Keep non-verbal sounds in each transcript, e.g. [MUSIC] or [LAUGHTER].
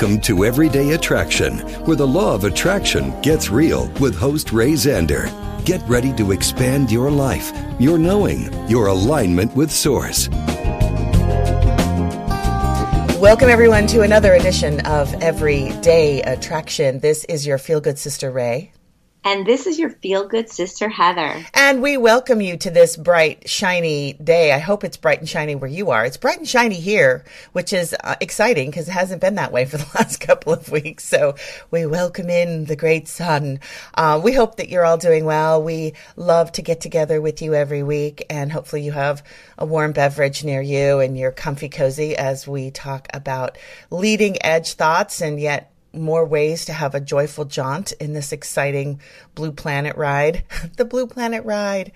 Welcome to Everyday Attraction, where the law of attraction gets real with host Rae Zander. Get ready to expand your life, your knowing, your alignment with Source. Welcome, everyone, to another edition of Everyday Attraction. This is your feel good sister, Rae. And this is your feel good sister, Heather. And we welcome you to this bright, shiny day. I hope it's bright and shiny where you are. It's bright and shiny here, which is uh, exciting because it hasn't been that way for [LAUGHS] the last couple of weeks. So we welcome in the great sun. Uh, we hope that you're all doing well. We love to get together with you every week, and hopefully you have a warm beverage near you and you're comfy cozy as we talk about leading edge thoughts and yet more ways to have a joyful jaunt in this exciting Blue Planet ride. [LAUGHS] the Blue Planet ride.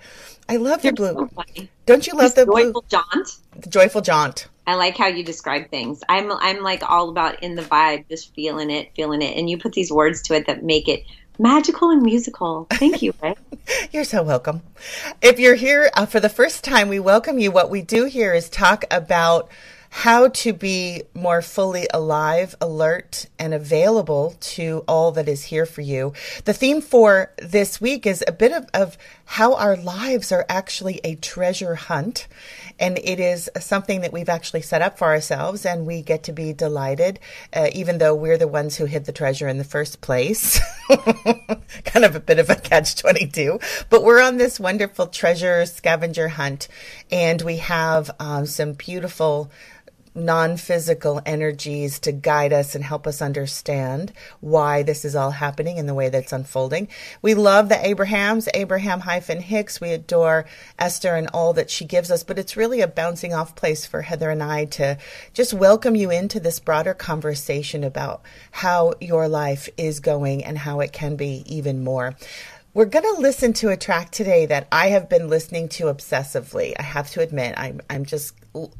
I love the You're blue. so funny. Don't you love This the blue? joyful jaunt. The joyful jaunt. I like how you describe things. I'm I'm like all about in the vibe, just feeling it, feeling it, and you put these words to it that make it magical and musical. Thank you, Rae. [LAUGHS] You're so welcome. If you're here uh, for the first time, we welcome you. What we do here is talk about how to be more fully alive, alert, and available to all that is here for you. The theme for this week is a bit of, of how our lives are actually a treasure hunt. And it is something that we've actually set up for ourselves, and we get to be delighted, uh, even though we're the ones who hid the treasure in the first place. [LAUGHS] kind of a bit of a catch 22. But we're on this wonderful treasure scavenger hunt, and we have um, some beautiful non physical energies to guide us and help us understand why this is all happening in the way that's unfolding. We love the Abrahams, Abraham hyphen Hicks. We adore Esther and all that she gives us, but it's really a bouncing off place for Heather and I to just welcome you into this broader conversation about how your life is going and how it can be even more. We're going to listen to a track today that I have been listening to obsessively. I have to admit, I'm I'm just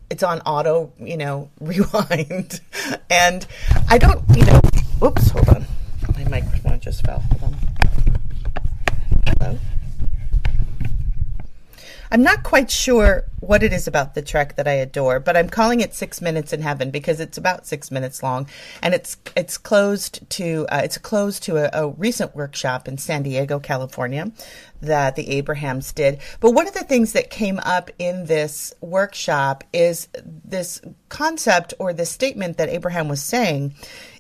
it's on auto, you know, [LAUGHS] rewind, and I don't, you know. Oops, hold on, my microphone just fell. Hold on. I'm not quite sure what it is about the track that I adore, but I'm calling it Six Minutes in Heaven because it's about six minutes long, and it's it's closed to uh, it's closed to a, a recent workshop in San Diego, California, that the Abrahams did. But one of the things that came up in this workshop is this concept or this statement that Abraham was saying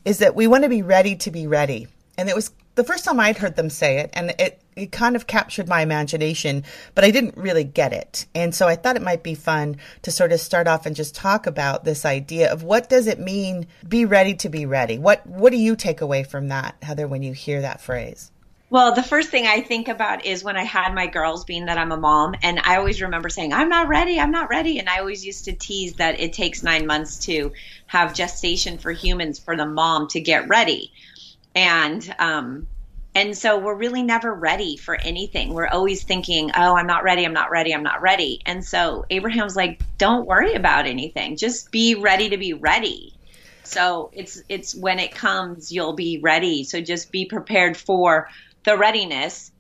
is that we want to be ready to be ready, and it was the first time I'd heard them say it, and it it kind of captured my imagination, but I didn't really get it. And so I thought it might be fun to sort of start off and just talk about this idea of what does it mean be ready to be ready? What what do you take away from that, Heather, when you hear that phrase? Well, the first thing I think about is when I had my girls, being that I'm a mom, and I always remember saying, I'm not ready, I'm not ready. And I always used to tease that it takes nine months to have gestation for humans for the mom to get ready. And, um, and so we're really never ready for anything. We're always thinking, oh, I'm not ready, I'm not ready, I'm not ready. And so Abraham's like, don't worry about anything. Just be ready to be ready. So it's it's when it comes, you'll be ready. So just be prepared for the readiness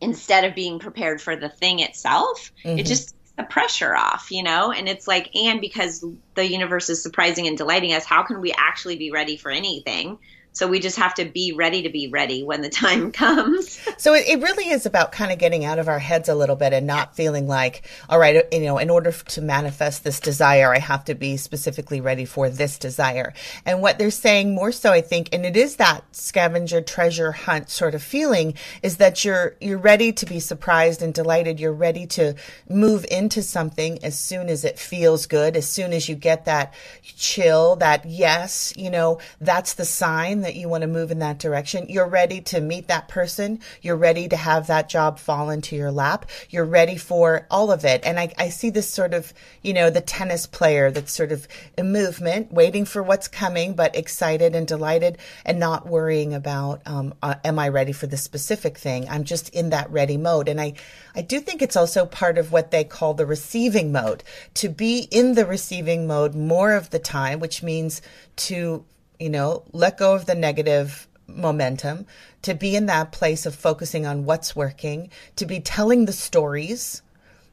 instead of being prepared for the thing itself. It mm-hmm. just takes the pressure off, you know? And it's like, and because the universe is surprising and delighting us, how can we actually be ready for anything? So we just have to be ready to be ready when the [LAUGHS] time comes. So it, it really is about kind of getting out of our heads a little bit and not feeling like, all right, you know, in order to manifest this desire, I have to be specifically ready for this desire. And what they're saying more so, I think, and it is that scavenger treasure hunt sort of feeling, is that you're you're ready to be surprised and delighted. You're ready to move into something as soon as it feels good, as soon as you get that chill, that yes, you know, that's the sign that you want to move in that direction. You're ready to meet that person. You're ready to have that job fall into your lap. You're ready for all of it. And I, I see this sort of, you know, the tennis player that's sort of in movement, waiting for what's coming, but excited and delighted and not worrying about, um, uh, am I ready for the specific thing? I'm just in that ready mode. And I, I do think it's also part of what they call the receiving mode to be in the receiving mode more of the time, which means to you know, let go of the negative momentum, to be in that place of focusing on what's working, to be telling the stories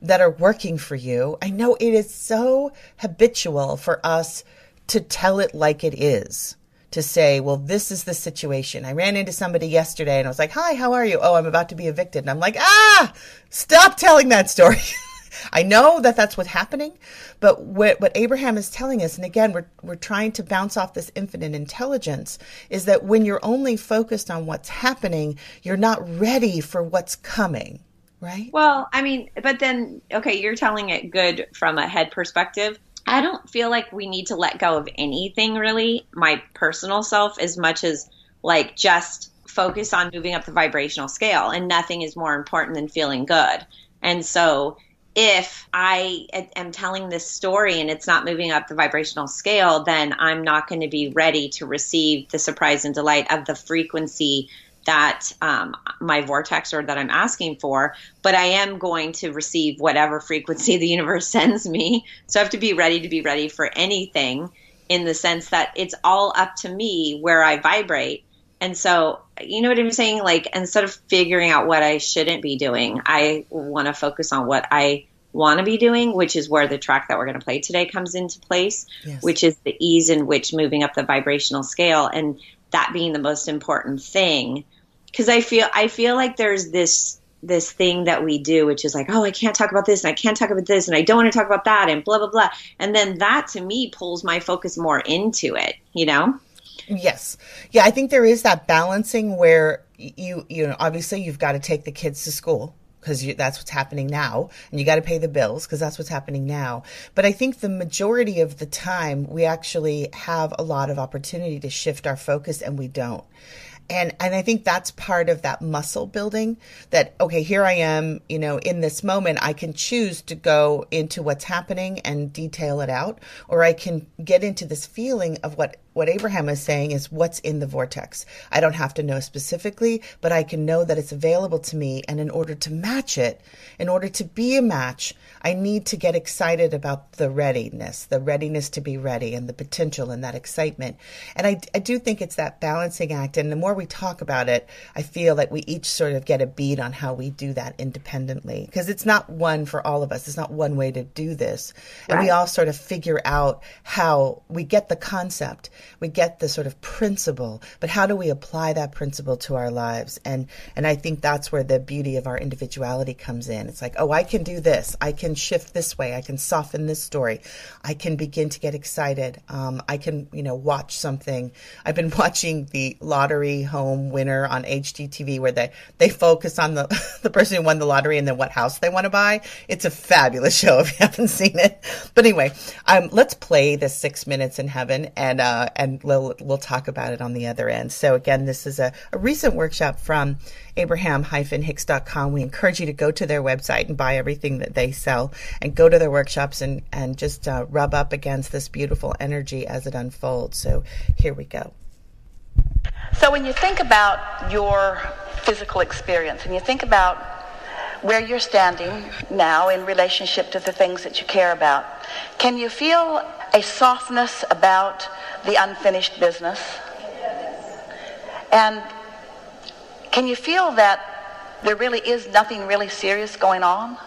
that are working for you. I know it is so habitual for us to tell it like it is. To say, well, this is the situation. I ran into somebody yesterday and I was like, hi, how are you? Oh, I'm about to be evicted. And I'm like, ah, stop telling that story. [LAUGHS] I know that that's what's happening, but what, what Abraham is telling us, and again, we're, we're trying to bounce off this infinite intelligence, is that when you're only focused on what's happening, you're not ready for what's coming, right? Well, I mean, but then, okay, you're telling it good from a head perspective. I don't feel like we need to let go of anything really, my personal self, as much as like just focus on moving up the vibrational scale. And nothing is more important than feeling good. And so if I am telling this story and it's not moving up the vibrational scale, then I'm not going to be ready to receive the surprise and delight of the frequency that um, my vortex or that I'm asking for. But I am going to receive whatever frequency the universe [LAUGHS] sends me. So I have to be ready to be ready for anything in the sense that it's all up to me where I vibrate. And so, you know what I'm saying? Like, instead of figuring out what I shouldn't be doing, I want to focus on what I want to be doing, which is where the track that we're going to play today comes into place, yes. which is the ease in which moving up the vibrational scale and that being the most important thing. Because I feel, I feel like there's this this thing that we do, which is like, oh, I can't talk about this and I can't talk about this and I don't want to talk about that and blah, blah, blah. And then that to me pulls my focus more into it, you know? Yes. Yeah, I think there is that balancing where you you know obviously you've got to take the kids to school because that's what's happening now and you got to pay the bills because that's what's happening now but i think the majority of the time we actually have a lot of opportunity to shift our focus and we don't and and I think that's part of that muscle building that okay here I am you know in this moment I can choose to go into what's happening and detail it out or I can get into this feeling of what what Abraham is saying is what's in the vortex. I don't have to know specifically, but I can know that it's available to me. And in order to match it, in order to be a match, I need to get excited about the readiness, the readiness to be ready and the potential and that excitement. And I, I do think it's that balancing act. And the more we talk about it, I feel that we each sort of get a beat on how we do that independently because it's not one for all of us. It's not one way to do this. And right. we all sort of figure out how we get the concept we get the sort of principle, but how do we apply that principle to our lives? And and I think that's where the beauty of our individuality comes in. It's like, oh, I can do this. I can shift this way. I can soften this story. I can begin to get excited. Um, I can, you know, watch something. I've been [LAUGHS] watching the lottery home winner on HGTV where they they focus on the [LAUGHS] the person who won the lottery and then what house they want to buy. It's a fabulous [LAUGHS] show if you haven't seen it. But anyway, um, let's play the six minutes in heaven and uh, and we'll, we'll talk about it on the other end. So again, this is a, a recent workshop from abraham-hicks.com. We encourage you to go to their website and buy everything that they sell and go to their workshops and, and just uh, rub up against this beautiful energy as it unfolds. So here we go. So when you think about your physical experience and you think about where you're standing now in relationship to the things that you care about, can you feel a softness about the unfinished business? And can you feel that there really is nothing really serious going on?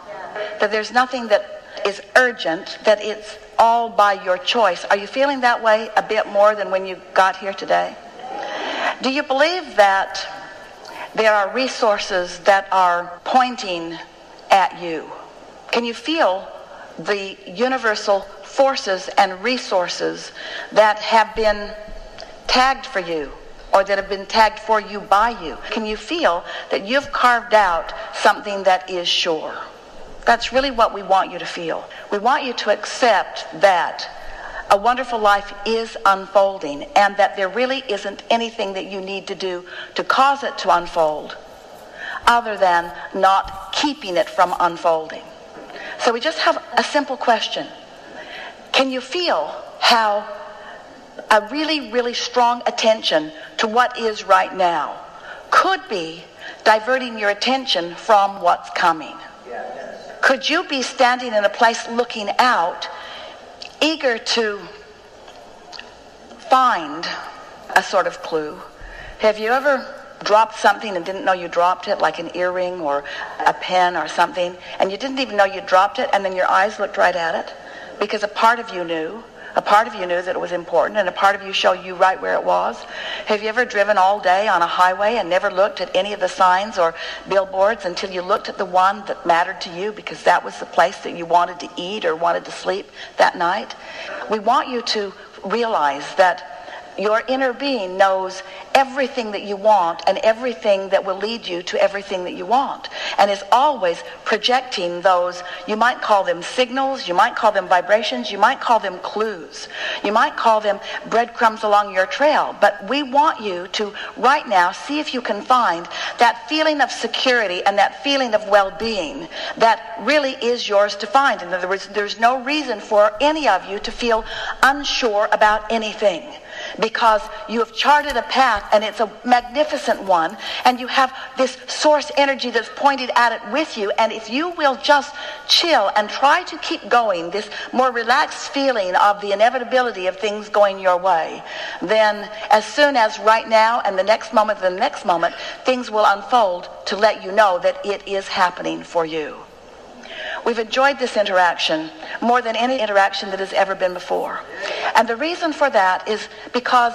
That there's nothing that is urgent, that it's all by your choice. Are you feeling that way a bit more than when you got here today? Do you believe that there are resources that are pointing at you? Can you feel the universal forces and resources that have been tagged for you or that have been tagged for you by you? Can you feel that you've carved out something that is sure? That's really what we want you to feel. We want you to accept that a wonderful life is unfolding and that there really isn't anything that you need to do to cause it to unfold other than not keeping it from unfolding. So we just have a simple question. Can you feel how a really, really strong attention to what is right now could be diverting your attention from what's coming? Could you be standing in a place looking out, eager to find a sort of clue? Have you ever dropped something and didn't know you dropped it, like an earring or a pen or something, and you didn't even know you dropped it, and then your eyes looked right at it? Because a part of you knew. A part of you knew that it was important, and a part of you showed you right where it was. Have you ever driven all day on a highway and never looked at any of the signs or billboards until you looked at the one that mattered to you because that was the place that you wanted to eat or wanted to sleep that night? We want you to realize that your inner being knows everything that you want and everything that will lead you to everything that you want. And is always projecting those you might call them signals you might call them vibrations you might call them clues. You might call them breadcrumbs along your trail. But we want you to right now see if you can find that feeling of security and that feeling of well-being that really is yours to find. In other words there's no reason for any of you to feel unsure about anything because you have charted a path and it's a magnificent one and you have this source energy that's pointed at it with you and if you will just chill and try to keep going this more relaxed feeling of the inevitability of things going your way then as soon as right now and the next moment the next moment things will unfold to let you know that it is happening for you We've enjoyed this interaction more than any interaction that has ever been before. And the reason for that is because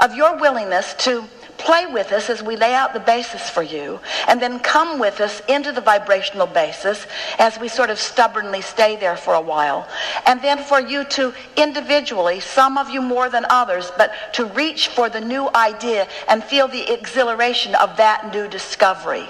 of your willingness to play with us as we lay out the basis for you, and then come with us into the vibrational basis as we sort of stubbornly stay there for a while. And then for you to individually, some of you more than others, but to reach for the new idea and feel the exhilaration of that new discovery.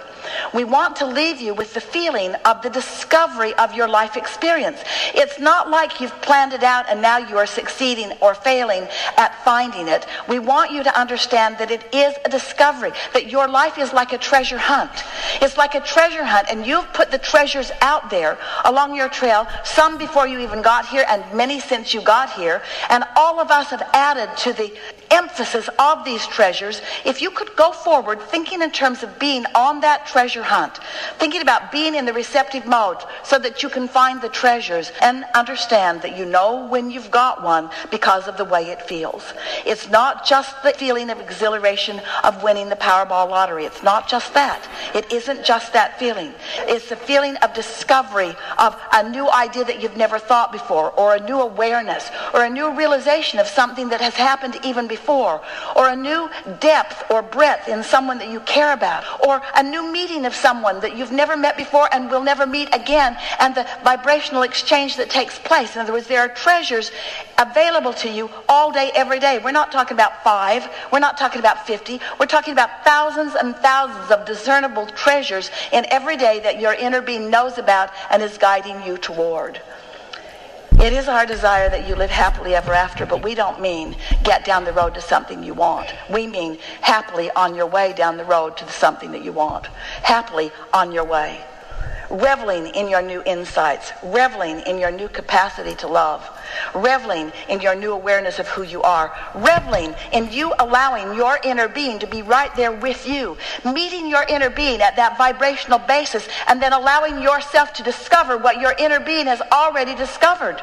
We want to leave you with the feeling of the discovery of your life experience. It's not like you've planned it out and now you are succeeding or failing at finding it. We want you to understand that it is a discovery, that your life is like a treasure hunt. It's like a treasure hunt and you've put the treasures out there along your trail, some before you even got here and many since you got here. And all of us have added to the emphasis of these treasures. If you could go forward thinking in terms of being on that treasure hunt, thinking about being in the receptive mode so that you can find the treasures and understand that you know when you've got one because of the way it feels. It's not just the feeling of exhilaration of winning the Powerball lottery. It's not just that. It isn't just that feeling. It's the feeling of discovery of a new idea that you've never thought before or a new awareness or a new realization of something that has happened even before or a new depth or breadth in someone that you care about or a new meeting of someone that you've never met before and will never meet again and the vibrational exchange that takes place. In other words, there are treasures available to you all day, every day. We're not talking about five. We're not talking about 50. We're talking about thousands and thousands of discernible treasures in every day that your inner being knows about and is guiding you toward. It is our desire that you live happily ever after, but we don't mean get down the road to something you want. We mean happily on your way down the road to the something that you want. Happily on your way. Reveling in your new insights. Reveling in your new capacity to love. Reveling in your new awareness of who you are. Reveling in you allowing your inner being to be right there with you. Meeting your inner being at that vibrational basis and then allowing yourself to discover what your inner being has already discovered.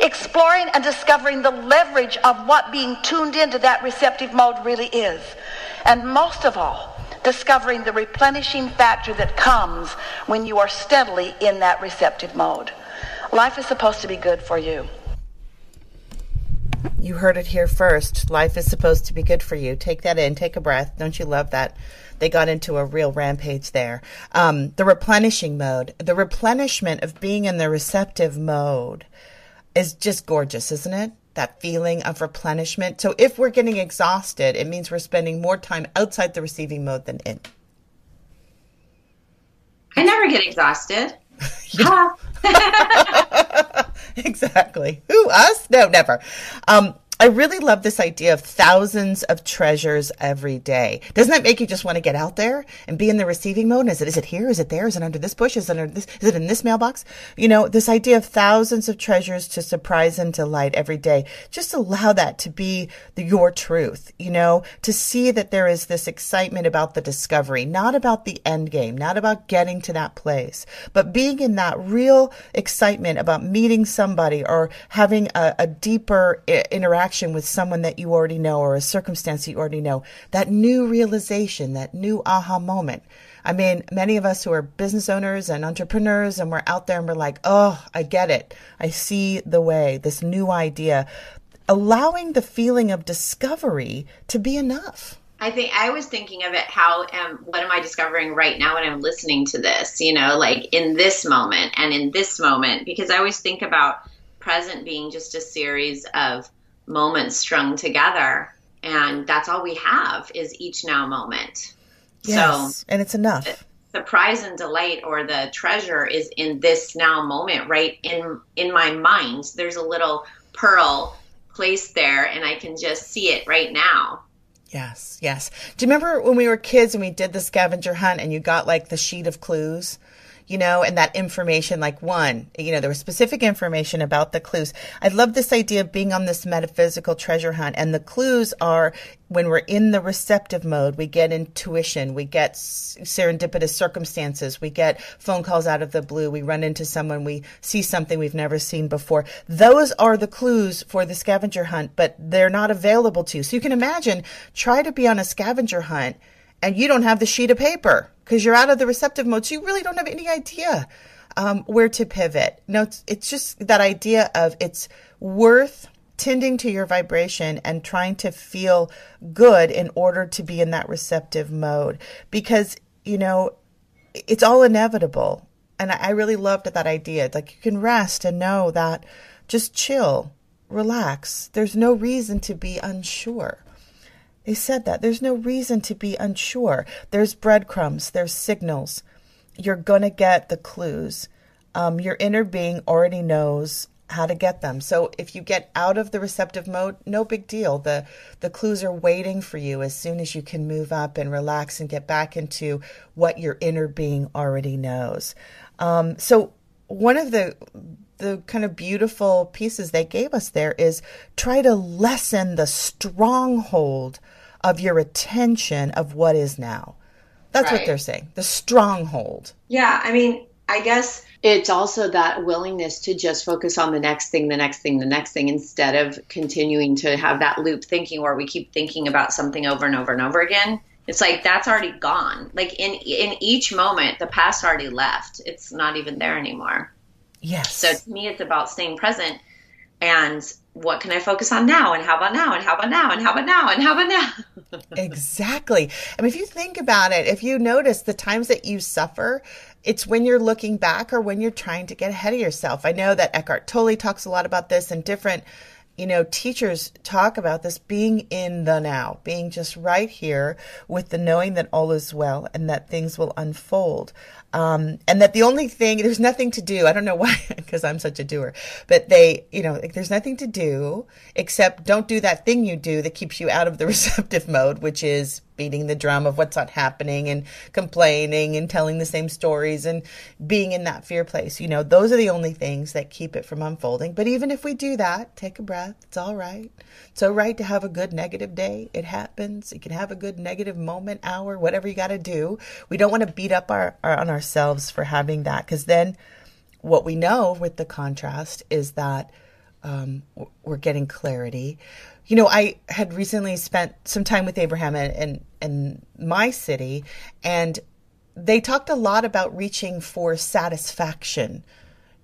Exploring and discovering the leverage of what being tuned into that receptive mode really is. And most of all, discovering the replenishing factor that comes when you are steadily in that receptive mode. Life is supposed to be good for you. You heard it here first. Life is supposed to be good for you. Take that in. Take a breath. Don't you love that? They got into a real rampage there. Um, the replenishing mode, the replenishment of being in the receptive mode is just gorgeous, isn't it? That feeling of replenishment. So if we're getting exhausted, it means we're spending more time outside the receiving mode than in. I never get exhausted. [LAUGHS] [LAUGHS] [LAUGHS] [LAUGHS] exactly. Who us? No, never. Um, I really love this idea of thousands of treasures every day. Doesn't that make you just want to get out there and be in the receiving mode? Is it is it here? Is it there? Is it under this bush? Is it under this? Is it in this mailbox? You know, this idea of thousands of treasures to surprise and delight every day. Just allow that to be the, your truth. You know, to see that there is this excitement about the discovery, not about the end game, not about getting to that place, but being in that real excitement about meeting somebody or having a, a deeper I- interaction with someone that you already know or a circumstance that you already know, that new realization, that new aha moment. I mean, many of us who are business owners and entrepreneurs and we're out there and we're like, oh, I get it. I see the way, this new idea. Allowing the feeling of discovery to be enough. I think I was thinking of it how um, what am I discovering right now when I'm listening to this, you know, like in this moment and in this moment, because I always think about present being just a series of moments strung together and that's all we have is each now moment Yes. so and it's enough. surprise and delight or the treasure is in this now moment right in in my mind there's a little pearl placed there and i can just see it right now Yes, yes. Do you remember when we were kids and we did the scavenger hunt and you got like the sheet of clues? You know, and that information, like one, you know, there was specific information about the clues. I love this idea of being on this metaphysical treasure hunt. And the clues are when we're in the receptive mode, we get intuition, we get serendipitous circumstances, we get phone calls out of the blue, we run into someone, we see something we've never seen before. Those are the clues for the scavenger hunt, but they're not available to you. So you can imagine, try to be on a scavenger hunt and you don't have the sheet of paper because you're out of the receptive mode. So you really don't have any idea um, where to pivot. No, it's, it's just that idea of it's worth tending to your vibration and trying to feel good in order to be in that receptive mode because, you know, it's all inevitable. And I I really loved that idea. Like you can rest and know that just chill, relax. There's no reason to be unsure. They said that. There's no reason to be unsure. There's breadcrumbs, there's signals. You're going to get the clues. Um, your inner being already knows how to get them. So if you get out of the receptive mode, no big deal. The the clues are waiting for you as soon as you can move up and relax and get back into what your inner being already knows. Um, so one of the the kind of beautiful pieces they gave us there is try to lessen the stronghold of your attention of what is now. That's what they're saying. The stronghold. yeah i mean i guess it's also that willingness to just focus on the next thing the next thing the next thing instead of continuing to have that loop thinking where we keep thinking about something over and over and over again it's like that's already gone like in in each moment the past already left it's not even there anymore Yes. So to me, it's about staying present and what can I focus on now? And how about now? And how about now? And how about now? And how about now? [LAUGHS] Exactly. I mean, if you think about it, if you notice the times that you suffer, it's when you're looking back or when you're trying to get ahead of yourself. I know that Eckhart Tolle talks a lot about this and different, you know, teachers talk about this being in the now, being just right here with the knowing that all is well and that things will unfold. Um, and that the only thing, there's nothing to do. I don't know why, [LAUGHS] because I'm such a doer, but they, you know, like, there's nothing to do except don't do that thing you do that keeps you out of the [LAUGHS] receptive mode, which is beating the drum of what's not happening and complaining and telling the same stories and being in that fear place. You know, those are the only things that keep it from unfolding. But even if we do that, take a breath. It's all right. It's all right to have a good negative day. It happens. You can have a good negative moment, hour, whatever you got to do. We don't want to beat up our, our on ourselves for having that because then what we know with the contrast is that um, we're getting clarity. You know, I had recently spent some time with Abraham in, in, in my city, and they talked a lot about reaching for satisfaction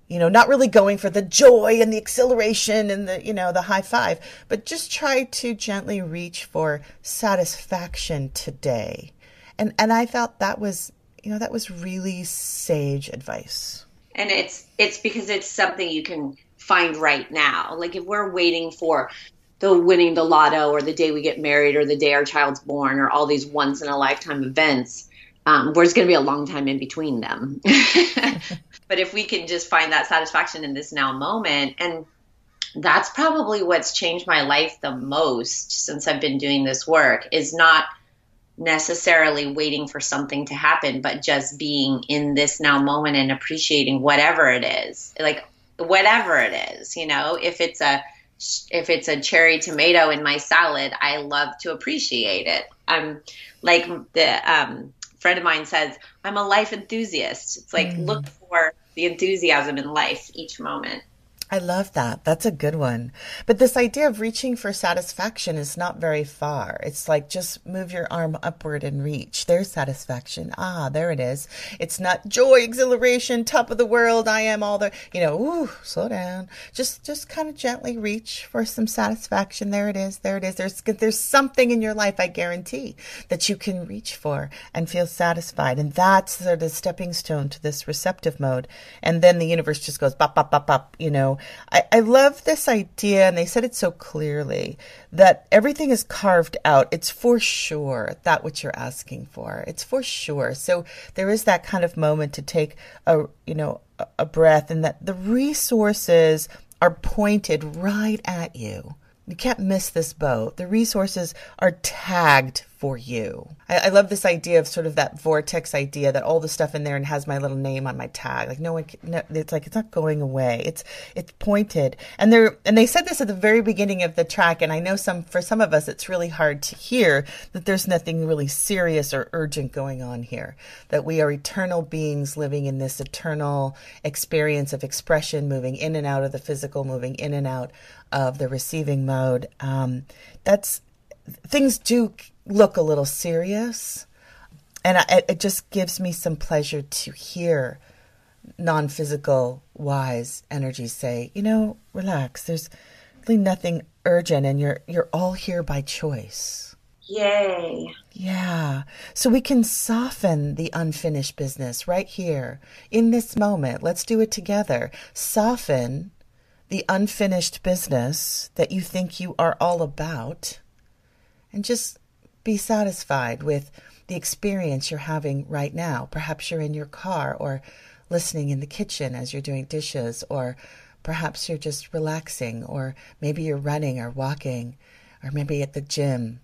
You know, not really going for the joy and the exhilaration and the, you know, the high five, but just try to gently reach for satisfaction today. And and I felt that was, you know, that was really sage advice. and it's it's because it's something you can find right now like if we're waiting for the winning the lotto or the day we get married or the day our child's born or all these once in a lifetime events um, there's going to be a long time in between them [LAUGHS] but if we can just find that satisfaction in this now moment and that's probably what's changed my life the most since i've been doing this work is not necessarily waiting for something to happen, but just being in this now moment and appreciating whatever it is. Like whatever it is, you know, if it's a if it's a cherry tomato in my salad, I love to appreciate it. I'm like the um, friend of mine says, I'm a life enthusiast. It's like look for the enthusiasm in life each moment. I love that. That's a good one. But this idea of reaching for satisfaction is not very far. It's like just move your arm upward and reach. There's satisfaction. Ah, there it is. It's not joy, exhilaration, top of the world. I am all the, you know, ooh, slow down. Just, just kind of gently reach for some satisfaction. There it is. There it is. There's, there's something in your life, I guarantee, that you can reach for and feel satisfied. And that's sort of the stepping stone to this receptive mode. And then the universe just goes bop, bop, bop, bop, you know, I, I love this idea, and they said it so clearly that everything is carved out. It's for sure that what you're asking for. It's for sure. So there is that kind of moment to take a you know a, a breath, and that the resources are pointed right at you. You can't miss this boat. The resources are tagged for you. I, I, love this idea of sort of that vortex idea that all the stuff in there and has my little name on my tag. Like no one, can, no, it's like it's not going away. It's it's pointed, and they're and they said this at the very beginning of the track. And I know some for some of us, it's really hard to hear that there's nothing really serious or urgent going on here. That we are eternal beings living in this eternal experience of expression, moving in and out of the physical, moving in and out of the receiving mode. Um, that's things do look a little serious, and I, it just gives me some pleasure to hear non-physical wise energies say, you know, relax. There's really nothing urgent, and you're you're all here by choice. Yay. Yeah. So we can soften the unfinished business right here in this moment. Let's do it together. Soften the unfinished business that you think you are all about and just be satisfied with the experience you're having right now. Perhaps you're in your car or listening in the kitchen as you're doing dishes, or perhaps you're just relaxing, or maybe you're running or walking, or maybe at the gym.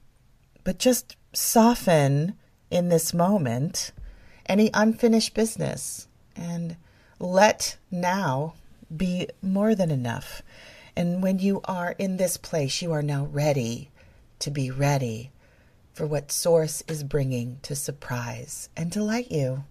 But just soften in this moment any unfinished business and let now be more than enough. And when you are in this place, you are now ready to be ready for what Source is bringing to surprise and delight you.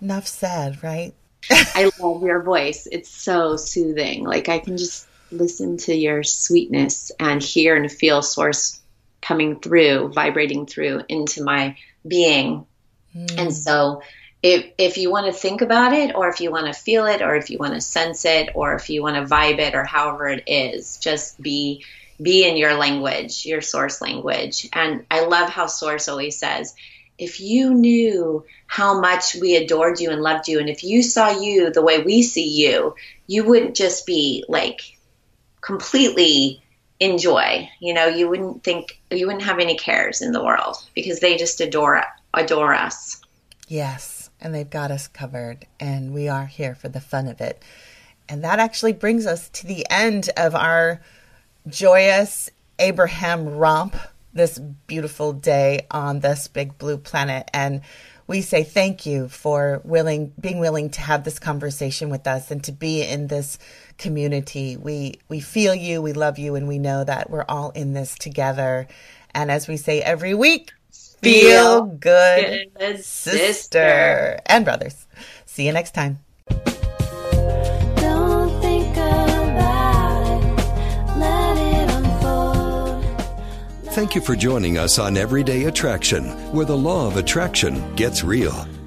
Enough said, right? [LAUGHS] I love your voice. It's so soothing. Like I can just listen to your sweetness and hear and feel Source coming through, vibrating through into my being. Mm. And so if if you want to think about it or if you want to feel it or if you want to sense it or if you want to vibe it or however it is, just be be in your language, your source language. And I love how source always says, if you knew how much we adored you and loved you and if you saw you the way we see you, you wouldn't just be like completely in joy. You know, you wouldn't think you wouldn't have any cares in the world because they just adore adore us. Yes, and they've got us covered, and we are here for the fun of it. And that actually brings us to the end of our joyous Abraham romp this beautiful day on this big blue planet. And we say thank you for willing being willing to have this conversation with us and to be in this community. We we feel you, we love you, and we know that we're all in this together. And as we say every week, feel, good, good sister. sister. and brothers. See you next time. Thank you for joining us on Everyday Attraction, where the law of attraction gets real.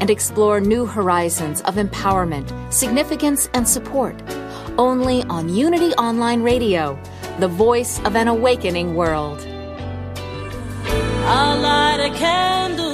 and explore new horizons of empowerment, significance, and support. Only on Unity Online Radio, the voice of an awakening world. I'll light a candle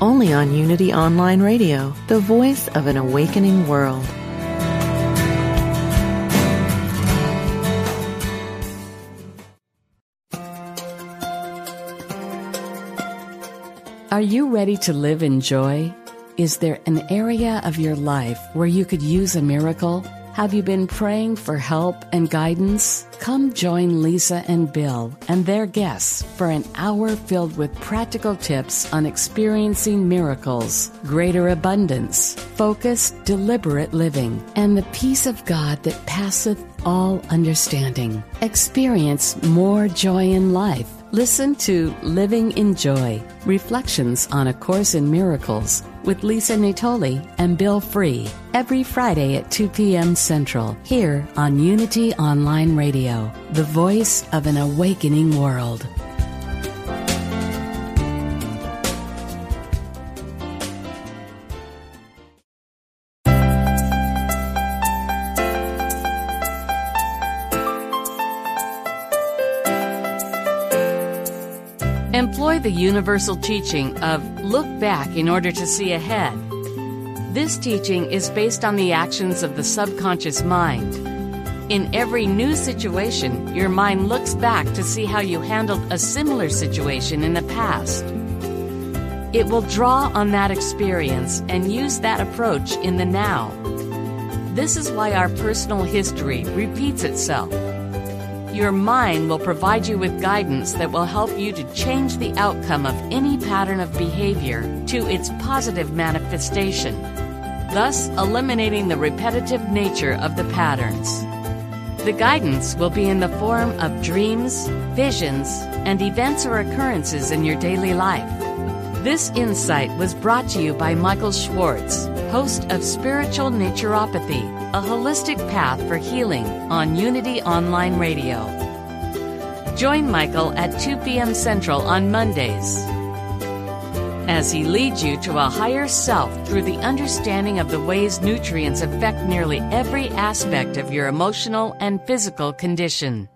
only on Unity Online Radio, the voice of an awakening world. Are you ready to live in joy? Is there an area of your life where you could use a miracle? Have you been praying for help and guidance? Come join Lisa and Bill and their guests for an hour filled with practical tips on experiencing miracles, greater abundance, focused, deliberate living, and the peace of God that passeth all understanding. Experience more joy in life. Listen to Living in Joy Reflections on A Course in Miracles with Lisa Natoli and Bill Free every Friday at 2 p.m. Central here on Unity Online Radio, the voice of an awakening world. The universal teaching of look back in order to see ahead. This teaching is based on the actions of the subconscious mind. In every new situation, your mind looks back to see how you handled a similar situation in the past. It will draw on that experience and use that approach in the now. This is why our personal history repeats itself. Your mind will provide you with guidance that will help you to change the outcome of any pattern of behavior to its positive manifestation, thus eliminating the repetitive nature of the patterns. The guidance will be in the form of dreams, visions, and events or occurrences in your daily life. This insight was brought to you by Michael Schwartz, host of Spiritual Naturopathy, a holistic path for healing on Unity Online Radio. Join Michael at 2 p.m. Central on Mondays. as He leads you to a higher self through the understanding of the ways nutrients affect nearly every aspect of your emotional and physical condition.